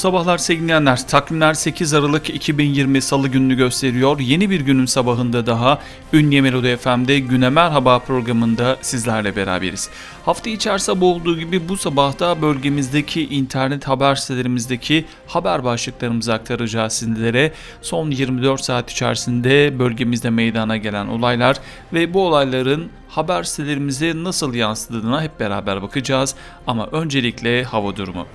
sabahlar sevgili dinleyenler. Takvimler 8 Aralık 2020 Salı gününü gösteriyor. Yeni bir günün sabahında daha Ünye Melodi FM'de Güne Merhaba programında sizlerle beraberiz. Hafta içi sabah olduğu gibi bu sabahta bölgemizdeki internet haber sitelerimizdeki haber başlıklarımızı aktaracağız sizlere. Son 24 saat içerisinde bölgemizde meydana gelen olaylar ve bu olayların haber sitelerimize nasıl yansıdığına hep beraber bakacağız. Ama öncelikle hava durumu.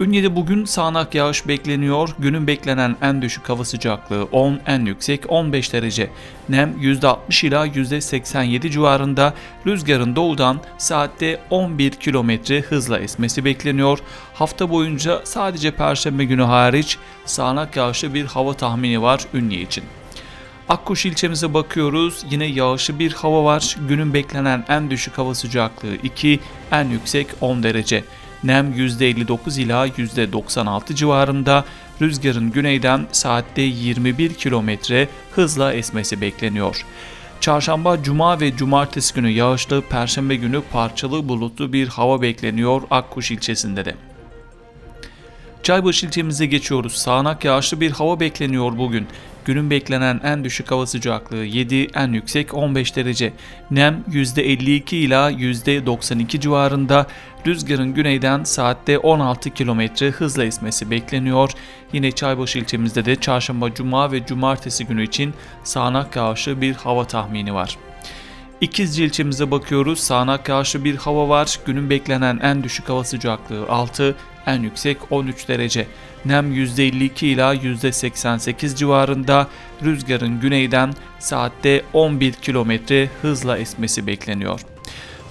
Ünye'de bugün sağanak yağış bekleniyor. Günün beklenen en düşük hava sıcaklığı 10, en yüksek 15 derece. Nem %60 ila %87 civarında. Rüzgarın doğudan saatte 11 km hızla esmesi bekleniyor. Hafta boyunca sadece perşembe günü hariç sağanak yağışlı bir hava tahmini var Ünye için. Akkuş ilçemize bakıyoruz. Yine yağışlı bir hava var. Günün beklenen en düşük hava sıcaklığı 2, en yüksek 10 derece. Nem %59 ila %96 civarında, rüzgarın güneyden saatte 21 km hızla esmesi bekleniyor. Çarşamba, cuma ve cumartesi günü yağışlı, perşembe günü parçalı bulutlu bir hava bekleniyor Akkuş ilçesinde de. Çaybaşı ilçemize geçiyoruz. Sağanak yağışlı bir hava bekleniyor bugün. Günün beklenen en düşük hava sıcaklığı 7, en yüksek 15 derece. Nem %52 ila %92 civarında. Rüzgarın güneyden saatte 16 km hızla esmesi bekleniyor. Yine Çaybaşı ilçemizde de çarşamba, cuma ve cumartesi günü için sağanak yağışlı bir hava tahmini var. İkizce ilçemize bakıyoruz. Sağanak yağışlı bir hava var. Günün beklenen en düşük hava sıcaklığı 6, en yüksek 13 derece. Nem %52 ila %88 civarında. Rüzgarın güneyden saatte 11 km hızla esmesi bekleniyor.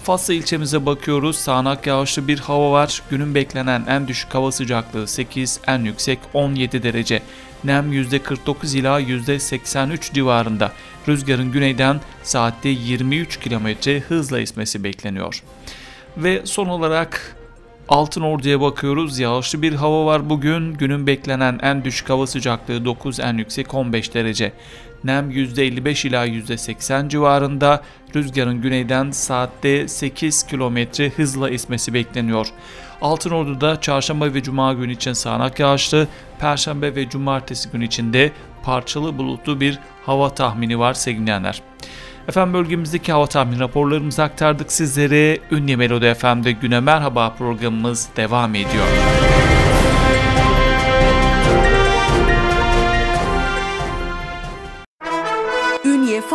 Fatsa ilçemize bakıyoruz. Sağanak yağışlı bir hava var. Günün beklenen en düşük hava sıcaklığı 8, en yüksek 17 derece. Nem %49 ila %83 civarında. Rüzgarın güneyden saatte 23 km hızla esmesi bekleniyor. Ve son olarak Altın Ordu'ya bakıyoruz. Yağışlı bir hava var bugün. Günün beklenen en düşük hava sıcaklığı 9, en yüksek 15 derece. Nem %55 ila %80 civarında. Rüzgarın güneyden saatte 8 km hızla esmesi bekleniyor. Altın Ordu'da çarşamba ve cuma günü için sağanak yağışlı, perşembe ve cumartesi günü içinde parçalı bulutlu bir hava tahmini var sevgilenler. Efendim bölgemizdeki hava tahmin raporlarımızı aktardık sizlere. Ünlü Melodi FM'de Güne Merhaba programımız devam ediyor.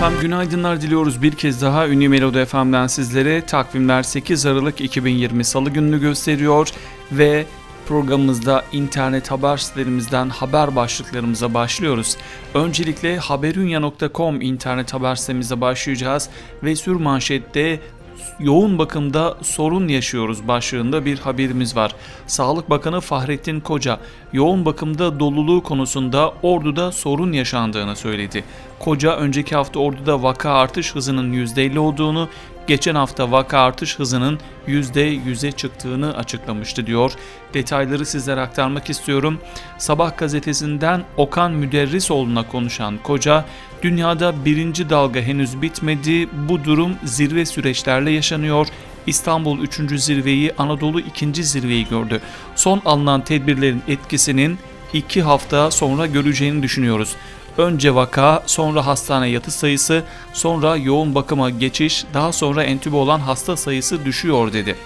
Efendim günaydınlar diliyoruz bir kez daha Ünlü Melodi FM'den sizlere takvimler 8 Aralık 2020 Salı gününü gösteriyor ve programımızda internet haber sitelerimizden haber başlıklarımıza başlıyoruz. Öncelikle haberunya.com internet haber sitemize başlayacağız ve sür manşette yoğun bakımda sorun yaşıyoruz başlığında bir haberimiz var. Sağlık Bakanı Fahrettin Koca yoğun bakımda doluluğu konusunda Ordu'da sorun yaşandığını söyledi. Koca önceki hafta Ordu'da vaka artış hızının %50 olduğunu, geçen hafta vaka artış hızının %100'e çıktığını açıklamıştı diyor. Detayları sizlere aktarmak istiyorum. Sabah gazetesinden Okan Müderrisoğlu'na konuşan Koca, dünyada birinci dalga henüz bitmedi, bu durum zirve süreçlerle yaşanıyor. İstanbul 3. zirveyi, Anadolu 2. zirveyi gördü. Son alınan tedbirlerin etkisinin 2 hafta sonra göreceğini düşünüyoruz. Önce vaka, sonra hastane yatış sayısı, sonra yoğun bakıma geçiş, daha sonra entübe olan hasta sayısı düşüyor dedi.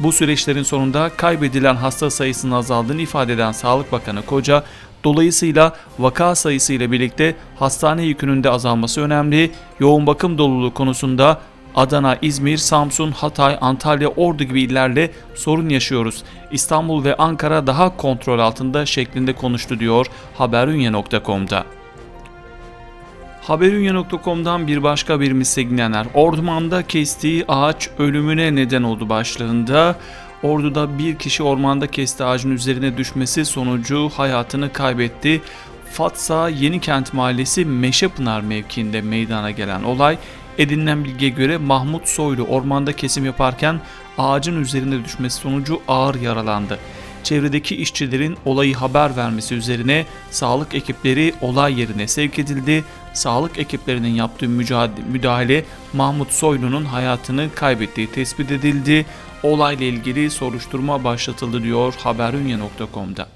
Bu süreçlerin sonunda kaybedilen hasta sayısının azaldığını ifade eden Sağlık Bakanı Koca, Dolayısıyla vaka sayısı ile birlikte hastane yükünün de azalması önemli. Yoğun bakım doluluğu konusunda Adana, İzmir, Samsun, Hatay, Antalya, Ordu gibi illerle sorun yaşıyoruz. İstanbul ve Ankara daha kontrol altında şeklinde konuştu diyor haberunya.com'da. Haberunya.com'dan bir başka birimiz Segnener, ormanda kestiği ağaç ölümüne neden oldu başlığında. Ordu'da bir kişi ormanda kesti ağacın üzerine düşmesi sonucu hayatını kaybetti. Fatsa Yenikent Mahallesi Meşepınar mevkiinde meydana gelen olay edinilen bilgiye göre Mahmut Soylu ormanda kesim yaparken ağacın üzerine düşmesi sonucu ağır yaralandı. Çevredeki işçilerin olayı haber vermesi üzerine sağlık ekipleri olay yerine sevk edildi. Sağlık ekiplerinin yaptığı müdahale Mahmut Soylu'nun hayatını kaybettiği tespit edildi. Olayla ilgili soruşturma başlatıldı diyor haberunya.com'da.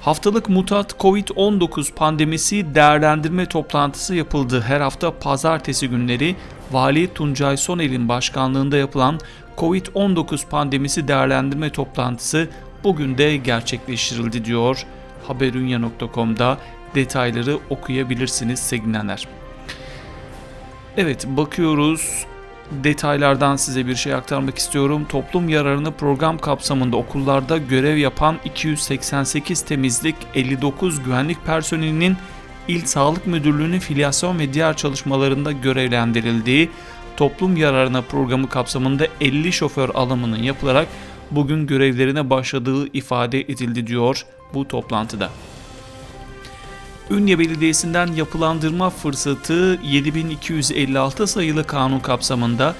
Haftalık mutat Covid-19 pandemisi değerlendirme toplantısı yapıldı. Her hafta pazartesi günleri Vali Tuncay Sonel'in başkanlığında yapılan Covid-19 pandemisi değerlendirme toplantısı bugün de gerçekleştirildi diyor. Haberunya.com'da detayları okuyabilirsiniz sevgilenler. Evet bakıyoruz detaylardan size bir şey aktarmak istiyorum. Toplum yararını program kapsamında okullarda görev yapan 288 temizlik, 59 güvenlik personelinin İl Sağlık Müdürlüğü'nün filyasyon ve diğer çalışmalarında görevlendirildiği toplum yararına programı kapsamında 50 şoför alımının yapılarak bugün görevlerine başladığı ifade edildi diyor bu toplantıda. Ünye Belediyesi'nden yapılandırma fırsatı 7256 sayılı kanun kapsamında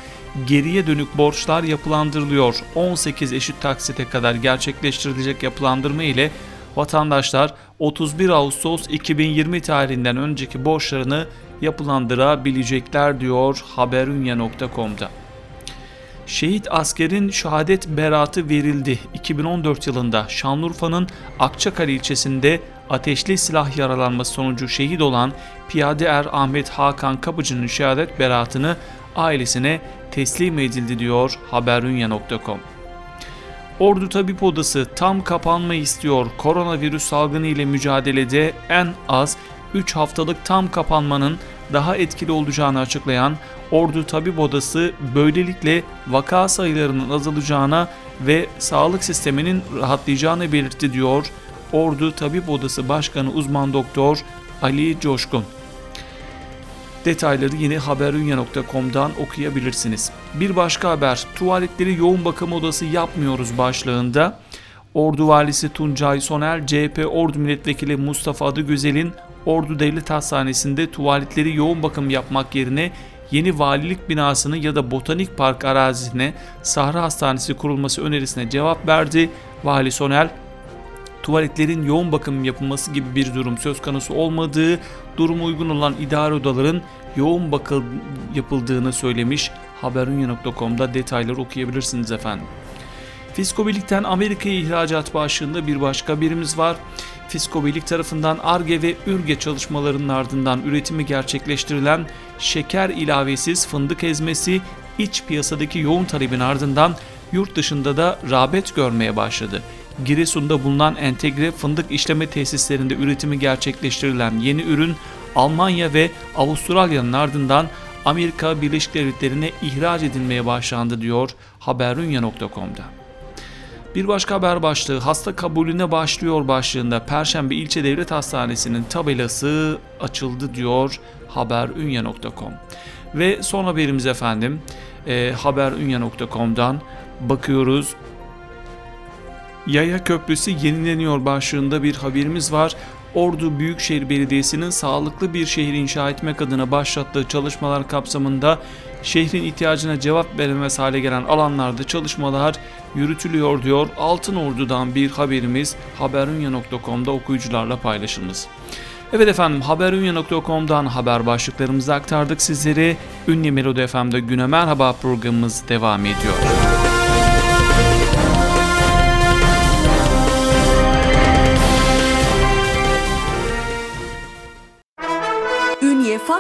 geriye dönük borçlar yapılandırılıyor. 18 eşit taksite kadar gerçekleştirilecek yapılandırma ile vatandaşlar 31 Ağustos 2020 tarihinden önceki borçlarını yapılandırabilecekler diyor haberunya.com'da. Şehit askerin şehadet beratı verildi. 2014 yılında Şanlıurfa'nın Akçakale ilçesinde ateşli silah yaralanması sonucu şehit olan piyade er Ahmet Hakan Kapıcı'nın şehadet beratını ailesine teslim edildi diyor haberunya.com. Ordu Tabip Odası tam kapanma istiyor. Koronavirüs salgını ile mücadelede en az 3 haftalık tam kapanmanın daha etkili olacağını açıklayan Ordu Tabip Odası böylelikle vaka sayılarının azalacağına ve sağlık sisteminin rahatlayacağını belirtti diyor Ordu Tabip Odası Başkanı uzman doktor Ali Coşkun. Detayları yine haberunya.com'dan okuyabilirsiniz. Bir başka haber, tuvaletleri yoğun bakım odası yapmıyoruz başlığında. Ordu Valisi Tuncay Soner, CHP Ordu Milletvekili Mustafa Adıgüzel'in Ordu Devlet Hastanesi'nde tuvaletleri yoğun bakım yapmak yerine yeni valilik binasını ya da botanik park arazisine Sahra Hastanesi kurulması önerisine cevap verdi. Vali Soner, tuvaletlerin yoğun bakım yapılması gibi bir durum söz konusu olmadığı, durum uygun olan idare odaların yoğun bakım yapıldığını söylemiş. Haberunya.com'da detayları okuyabilirsiniz efendim. Fiskobilik'ten Amerika'ya ihracat başlığında bir başka birimiz var. Fiskobilik tarafından ARGE ve ÜRGE çalışmalarının ardından üretimi gerçekleştirilen şeker ilavesiz fındık ezmesi iç piyasadaki yoğun talebin ardından yurt dışında da rağbet görmeye başladı. Giresun'da bulunan entegre fındık işleme tesislerinde üretimi gerçekleştirilen yeni ürün Almanya ve Avustralya'nın ardından Amerika Birleşik Devletleri'ne ihraç edilmeye başlandı diyor haberunya.com'da. Bir başka haber başlığı hasta kabulüne başlıyor başlığında Perşembe İlçe Devlet Hastanesi'nin tabelası açıldı diyor haberunya.com. Ve son haberimiz efendim e, haberunya.com'dan bakıyoruz Yaya Köprüsü yenileniyor başlığında bir haberimiz var. Ordu Büyükşehir Belediyesi'nin sağlıklı bir şehir inşa etmek adına başlattığı çalışmalar kapsamında şehrin ihtiyacına cevap veremez hale gelen alanlarda çalışmalar yürütülüyor diyor. Altın Ordu'dan bir haberimiz haberunya.com'da okuyucularla paylaşılmış. Evet efendim haberunya.com'dan haber başlıklarımızı aktardık sizlere. Ünlü Melodi FM'de Güne Merhaba programımız devam ediyor.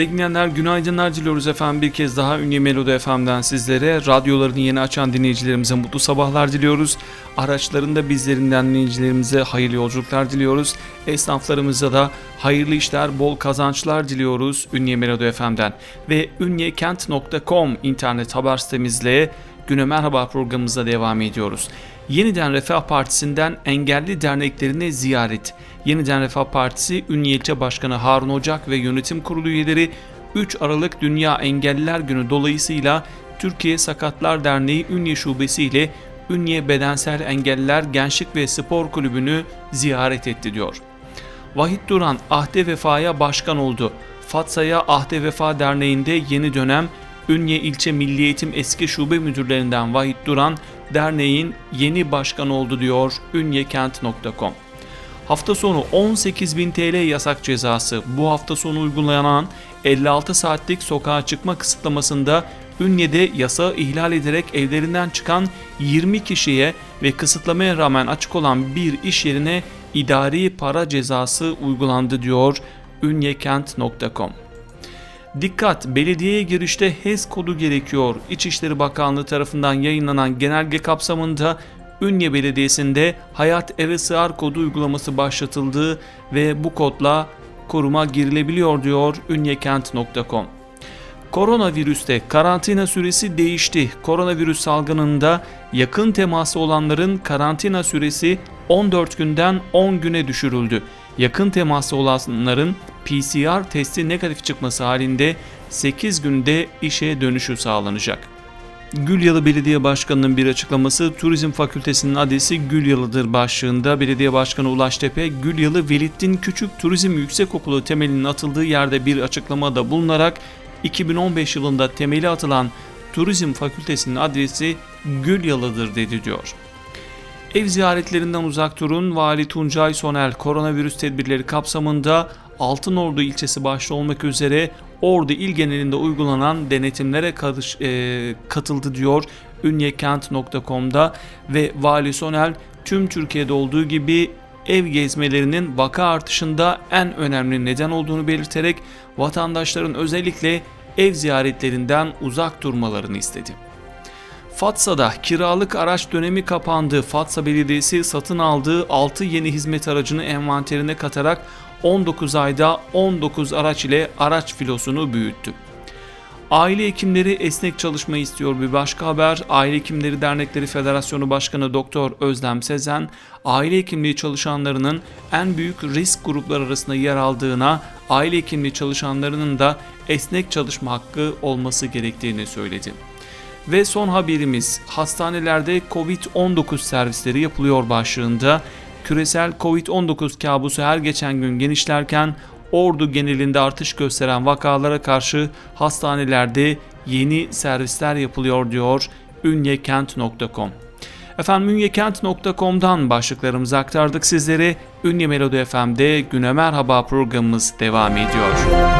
Sevgili dinleyenler günaydınlar diliyoruz efendim bir kez daha Ünye Melodi FM'den sizlere radyolarını yeni açan dinleyicilerimize mutlu sabahlar diliyoruz. Araçlarında bizlerinden dinleyicilerimize hayırlı yolculuklar diliyoruz. Esnaflarımıza da hayırlı işler, bol kazançlar diliyoruz Ünye Melodi FM'den. Ve ünyekent.com internet haber sitemizle Güne Merhaba programımıza devam ediyoruz. Yeniden Refah Partisi'nden engelli derneklerine ziyaret. Yeniden Refah Partisi Ünye Başkanı Harun Ocak ve yönetim kurulu üyeleri 3 Aralık Dünya Engelliler Günü dolayısıyla Türkiye Sakatlar Derneği Ünye Şubesi ile Ünye Bedensel Engelliler Gençlik ve Spor Kulübü'nü ziyaret etti diyor. Vahit Duran Ahde Vefa'ya başkan oldu. Fatsa'ya Ahde Vefa Derneği'nde yeni dönem Ünye İlçe Milli Eğitim Eski Şube Müdürlerinden Vahit Duran, derneğin yeni başkanı oldu diyor ünyekent.com. Hafta sonu 18.000 TL yasak cezası. Bu hafta sonu uygulanan 56 saatlik sokağa çıkma kısıtlamasında Ünye'de yasağı ihlal ederek evlerinden çıkan 20 kişiye ve kısıtlamaya rağmen açık olan bir iş yerine idari para cezası uygulandı diyor ünyekent.com. Dikkat! Belediyeye girişte HES kodu gerekiyor. İçişleri Bakanlığı tarafından yayınlanan genelge kapsamında Ünye Belediyesi'nde Hayat Eve Sığar kodu uygulaması başlatıldı ve bu kodla koruma girilebiliyor diyor ünyekent.com. Koronavirüste karantina süresi değişti. Koronavirüs salgınında yakın teması olanların karantina süresi 14 günden 10 güne düşürüldü. Yakın teması olanların PCR testi negatif çıkması halinde 8 günde işe dönüşü sağlanacak. Gülyalı Belediye Başkanı'nın bir açıklaması Turizm Fakültesinin adresi Gülyalı'dır başlığında Belediye Başkanı Ulaş Tepe, Gülyalı Velittin Küçük Turizm Yüksekokulu temelinin atıldığı yerde bir açıklamada bulunarak 2015 yılında temeli atılan Turizm Fakültesinin adresi Gülyalı'dır dedi diyor. Ev ziyaretlerinden uzak durun. Vali Tuncay Sonel koronavirüs tedbirleri kapsamında Altınordu ilçesi başta olmak üzere Ordu il genelinde uygulanan denetimlere karış, e, katıldı diyor ünyekent.com'da ve Vali Sonel tüm Türkiye'de olduğu gibi ev gezmelerinin vaka artışında en önemli neden olduğunu belirterek vatandaşların özellikle ev ziyaretlerinden uzak durmalarını istedi. Fatsa'da kiralık araç dönemi kapandı. Fatsa Belediyesi satın aldığı 6 yeni hizmet aracını envanterine katarak 19 ayda 19 araç ile araç filosunu büyüttü. Aile Hekimleri esnek çalışma istiyor bir başka haber. Aile Hekimleri Dernekleri Federasyonu Başkanı Doktor Özlem Sezen, aile hekimliği çalışanlarının en büyük risk grupları arasında yer aldığına, aile hekimliği çalışanlarının da esnek çalışma hakkı olması gerektiğini söyledi. Ve son haberimiz hastanelerde Covid-19 servisleri yapılıyor başlığında küresel Covid-19 kabusu her geçen gün genişlerken Ordu genelinde artış gösteren vakalara karşı hastanelerde yeni servisler yapılıyor diyor ünyekent.com. Efendim ünyekent.com'dan başlıklarımızı aktardık sizlere. Ünye Melodi FM'de Güne Merhaba programımız devam ediyor.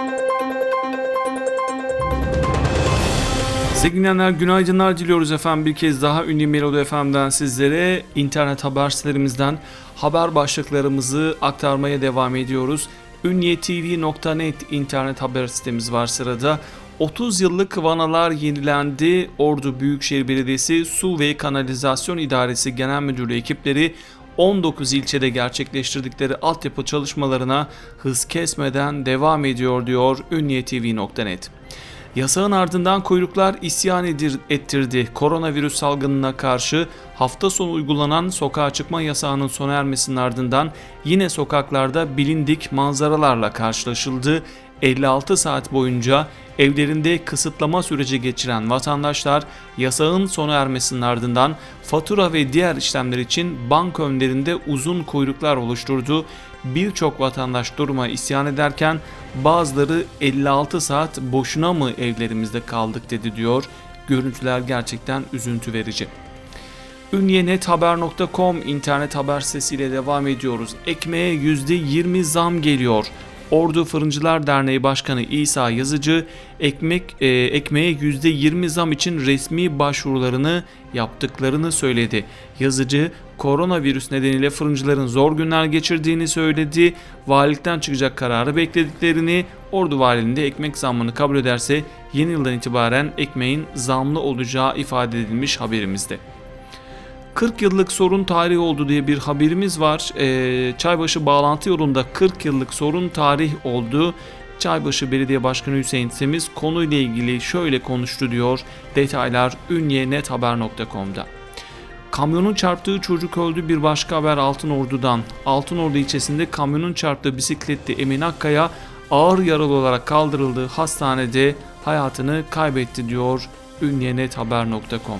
Sevgili dinleyenler günaydınlar diliyoruz efendim bir kez daha Ünlü Melodi FM'den sizlere internet haber sitelerimizden haber başlıklarımızı aktarmaya devam ediyoruz. Ünyetv.net internet haber sitemiz var sırada. 30 yıllık vanalar yenilendi. Ordu Büyükşehir Belediyesi Su ve Kanalizasyon İdaresi Genel Müdürlüğü ekipleri 19 ilçede gerçekleştirdikleri altyapı çalışmalarına hız kesmeden devam ediyor diyor ünyetv.net. Yasağın ardından kuyruklar isyan edir, ettirdi. Koronavirüs salgınına karşı hafta sonu uygulanan sokağa çıkma yasağının sona ermesinin ardından yine sokaklarda bilindik manzaralarla karşılaşıldı. 56 saat boyunca evlerinde kısıtlama süreci geçiren vatandaşlar yasağın sona ermesinin ardından fatura ve diğer işlemler için banka önlerinde uzun kuyruklar oluşturdu. Birçok vatandaş duruma isyan ederken bazıları 56 saat boşuna mı evlerimizde kaldık dedi diyor. Görüntüler gerçekten üzüntü verici. Ünyenethaber.com internet haber sitesiyle devam ediyoruz. Ekmeğe %20 zam geliyor. Ordu Fırıncılar Derneği Başkanı İsa Yazıcı ekmek e, ekmeğe %20 zam için resmi başvurularını yaptıklarını söyledi. Yazıcı koronavirüs nedeniyle fırıncıların zor günler geçirdiğini söyledi. Valilikten çıkacak kararı beklediklerini, Ordu valiliğinde ekmek zammını kabul ederse yeni yıldan itibaren ekmeğin zamlı olacağı ifade edilmiş haberimizde. 40 yıllık sorun tarihi oldu diye bir haberimiz var. Ee, Çaybaşı bağlantı yolunda 40 yıllık sorun tarih oldu. Çaybaşı Belediye Başkanı Hüseyin Semiz konuyla ilgili şöyle konuştu diyor. Detaylar ünyenethaber.com'da. Kamyonun çarptığı çocuk öldü bir başka haber Altınordu'dan. Altınordu ilçesinde kamyonun çarptığı bisikletli Emin Akkaya ağır yaralı olarak kaldırıldığı hastanede hayatını kaybetti diyor ünyenethaber.com.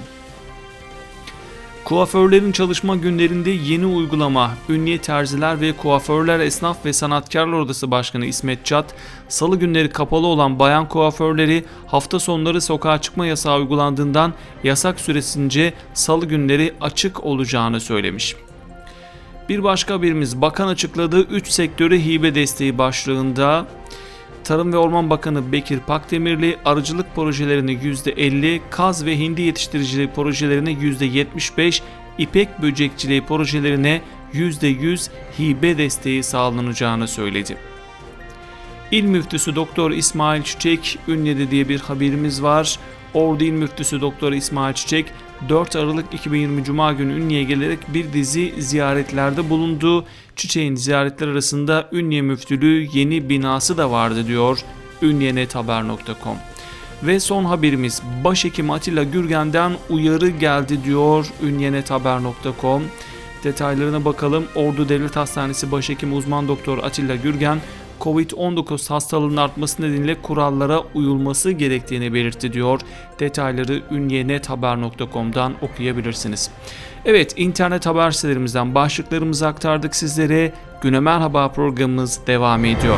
Kuaförlerin çalışma günlerinde yeni uygulama. Ünye Terziler ve Kuaförler Esnaf ve Sanatkarlar Odası Başkanı İsmet Çat, salı günleri kapalı olan bayan kuaförleri hafta sonları sokağa çıkma yasağı uygulandığından yasak süresince salı günleri açık olacağını söylemiş. Bir başka birimiz bakan açıkladığı 3 sektöre hibe desteği başlığında Tarım ve Orman Bakanı Bekir Pakdemirli arıcılık projelerini %50, kaz ve hindi yetiştiriciliği projelerine %75, ipek böcekçiliği projelerine %100 hibe desteği sağlanacağını söyledi. İl Müftüsü Doktor İsmail Çiçek Ünye'de diye bir haberimiz var. Ordu İl Müftüsü Doktor İsmail Çiçek 4 Aralık 2020 Cuma günü Ünye'ye gelerek bir dizi ziyaretlerde bulundu. Çiçek'in ziyaretler arasında Ünye Müftülüğü yeni binası da vardı diyor ünyenethaber.com. Ve son haberimiz Başhekim Atilla Gürgen'den uyarı geldi diyor ünyenethaber.com. Detaylarına bakalım. Ordu Devlet Hastanesi Başhekim Uzman Doktor Atilla Gürgen Covid-19 hastalığının artması nedeniyle kurallara uyulması gerektiğini belirtti diyor. Detayları ünyenethaber.com'dan okuyabilirsiniz. Evet internet haber sitelerimizden başlıklarımızı aktardık sizlere. Güne Merhaba programımız devam ediyor.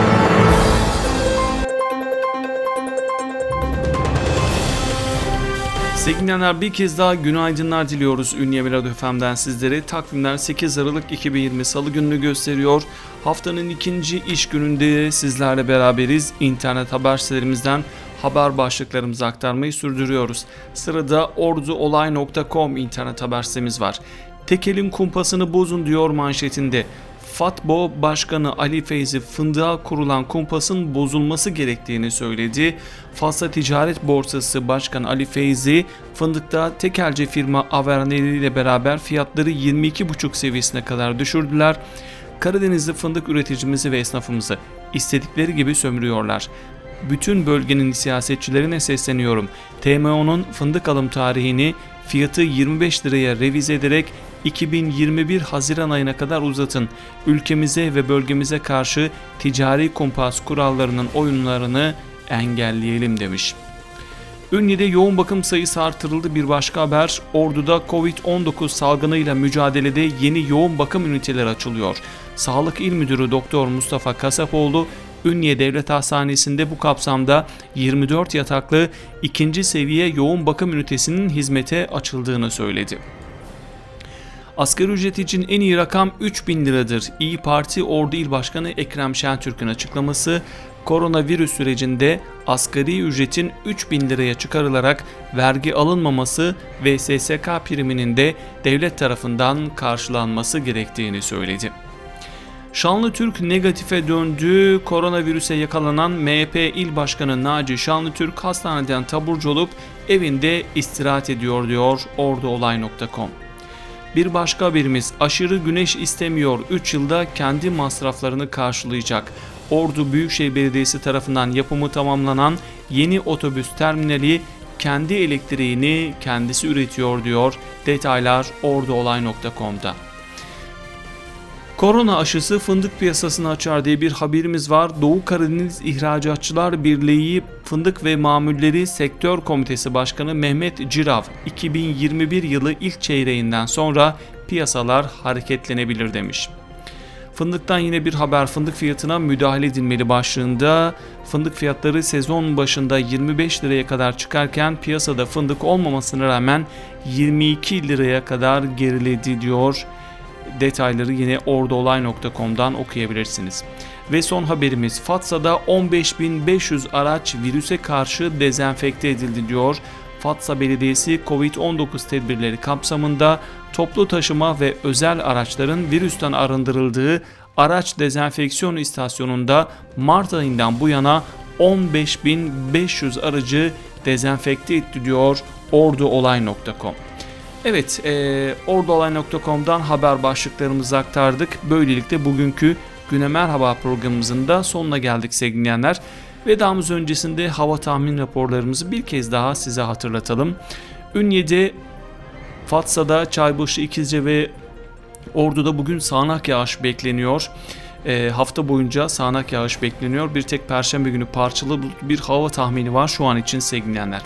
Sevgili bir kez daha günaydınlar diliyoruz Ünye Melodi FM'den sizlere. Takvimler 8 Aralık 2020 Salı gününü gösteriyor. Haftanın ikinci iş gününde sizlerle beraberiz. İnternet haber sitelerimizden haber başlıklarımızı aktarmayı sürdürüyoruz. Sırada orduolay.com internet haber sitemiz var. Tekelin kumpasını bozun diyor manşetinde. Fatbo Başkanı Ali Feyzi fındığa kurulan kumpasın bozulması gerektiğini söyledi. Fasla Ticaret Borsası Başkanı Ali Feyzi fındıkta tekelci firma Averneli ile beraber fiyatları 22,5 seviyesine kadar düşürdüler. Karadenizli fındık üreticimizi ve esnafımızı istedikleri gibi sömürüyorlar bütün bölgenin siyasetçilerine sesleniyorum. TMO'nun fındık alım tarihini fiyatı 25 liraya revize ederek 2021 Haziran ayına kadar uzatın. Ülkemize ve bölgemize karşı ticari kumpas kurallarının oyunlarını engelleyelim demiş. Ünye'de yoğun bakım sayısı artırıldı bir başka haber. Ordu'da Covid-19 salgınıyla mücadelede yeni yoğun bakım üniteleri açılıyor. Sağlık İl Müdürü Doktor Mustafa Kasapoğlu Ünye Devlet Hastanesi'nde bu kapsamda 24 yataklı ikinci seviye yoğun bakım ünitesinin hizmete açıldığını söyledi. Asgari ücret için en iyi rakam 3000 liradır. İyi Parti Ordu İl Başkanı Ekrem Şentürk'ün açıklaması koronavirüs sürecinde asgari ücretin 3000 liraya çıkarılarak vergi alınmaması ve SSK priminin de devlet tarafından karşılanması gerektiğini söyledi. Şanlıtürk negatife döndü. Koronavirüse yakalanan MHP İl Başkanı Naci Şanlıtürk hastaneden taburcu olup evinde istirahat ediyor diyor orduolay.com. Bir başka haberimiz aşırı güneş istemiyor 3 yılda kendi masraflarını karşılayacak. Ordu Büyükşehir Belediyesi tarafından yapımı tamamlanan yeni otobüs terminali kendi elektriğini kendisi üretiyor diyor. Detaylar orduolay.com'da. Korona aşısı fındık piyasasını açar diye bir haberimiz var. Doğu Karadeniz İhracatçılar Birliği Fındık ve Mamulleri Sektör Komitesi Başkanı Mehmet Cirav 2021 yılı ilk çeyreğinden sonra piyasalar hareketlenebilir demiş. Fındıktan yine bir haber fındık fiyatına müdahale edilmeli başlığında fındık fiyatları sezon başında 25 liraya kadar çıkarken piyasada fındık olmamasına rağmen 22 liraya kadar geriledi diyor. Detayları yine ordaolay.com'dan okuyabilirsiniz. Ve son haberimiz Fatsa'da 15.500 araç virüse karşı dezenfekte edildi diyor. Fatsa Belediyesi Covid-19 tedbirleri kapsamında toplu taşıma ve özel araçların virüsten arındırıldığı araç dezenfeksiyon istasyonunda Mart ayından bu yana 15.500 aracı dezenfekte etti diyor orduolay.com. Evet, e, orduolay.com'dan haber başlıklarımızı aktardık. Böylelikle bugünkü Güne Merhaba programımızın da sonuna geldik sevgili dinleyenler. Vedamız öncesinde hava tahmin raporlarımızı bir kez daha size hatırlatalım. Ünye'de, Fatsa'da, Çaybaşı, İkizce ve Ordu'da bugün sağanak yağış bekleniyor. E, hafta boyunca sağanak yağış bekleniyor. Bir tek perşembe günü parçalı bir hava tahmini var şu an için sevgili dinleyenler.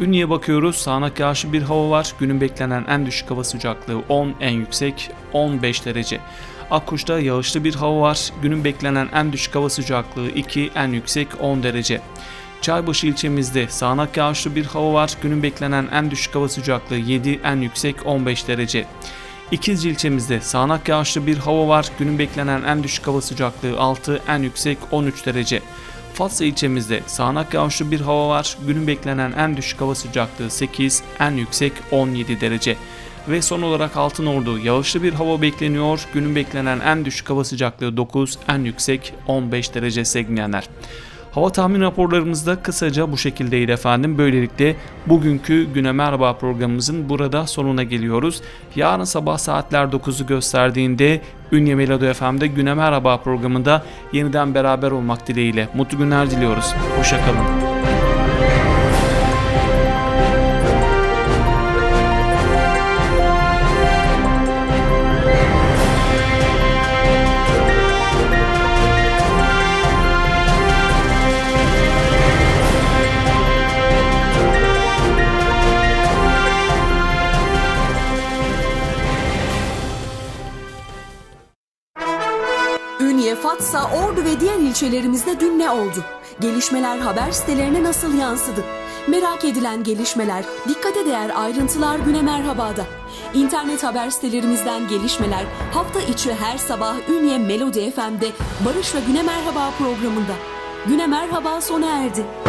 Ünye'ye bakıyoruz. Sağanak yağışlı bir hava var. Günün beklenen en düşük hava sıcaklığı 10, en yüksek 15 derece. Akkuş'ta yağışlı bir hava var. Günün beklenen en düşük hava sıcaklığı 2, en yüksek 10 derece. Çaybaşı ilçemizde sağanak yağışlı bir hava var. Günün beklenen en düşük hava sıcaklığı 7, en yüksek 15 derece. İkizce ilçemizde sağanak yağışlı bir hava var. Günün beklenen en düşük hava sıcaklığı 6, en yüksek 13 derece. Fatsa ilçemizde sağanak yağışlı bir hava var. Günün beklenen en düşük hava sıcaklığı 8, en yüksek 17 derece. Ve son olarak Altınordu yağışlı bir hava bekleniyor. Günün beklenen en düşük hava sıcaklığı 9, en yüksek 15 derece sevgilenler. Hava tahmin raporlarımızda kısaca bu şekildeydi efendim. Böylelikle bugünkü Güne Merhaba programımızın burada sonuna geliyoruz. Yarın sabah saatler 9'u gösterdiğinde Ünye Melodi FM'de Güne Merhaba programında yeniden beraber olmak dileğiyle. Mutlu günler diliyoruz. Hoşçakalın. İlçelerimizde dün ne oldu? Gelişmeler haber sitelerine nasıl yansıdı? Merak edilen gelişmeler, dikkate değer ayrıntılar güne merhabada. İnternet haber sitelerimizden gelişmeler hafta içi her sabah Ünye Melodi FM'de Barış ve Güne Merhaba programında. Güne Merhaba sona erdi.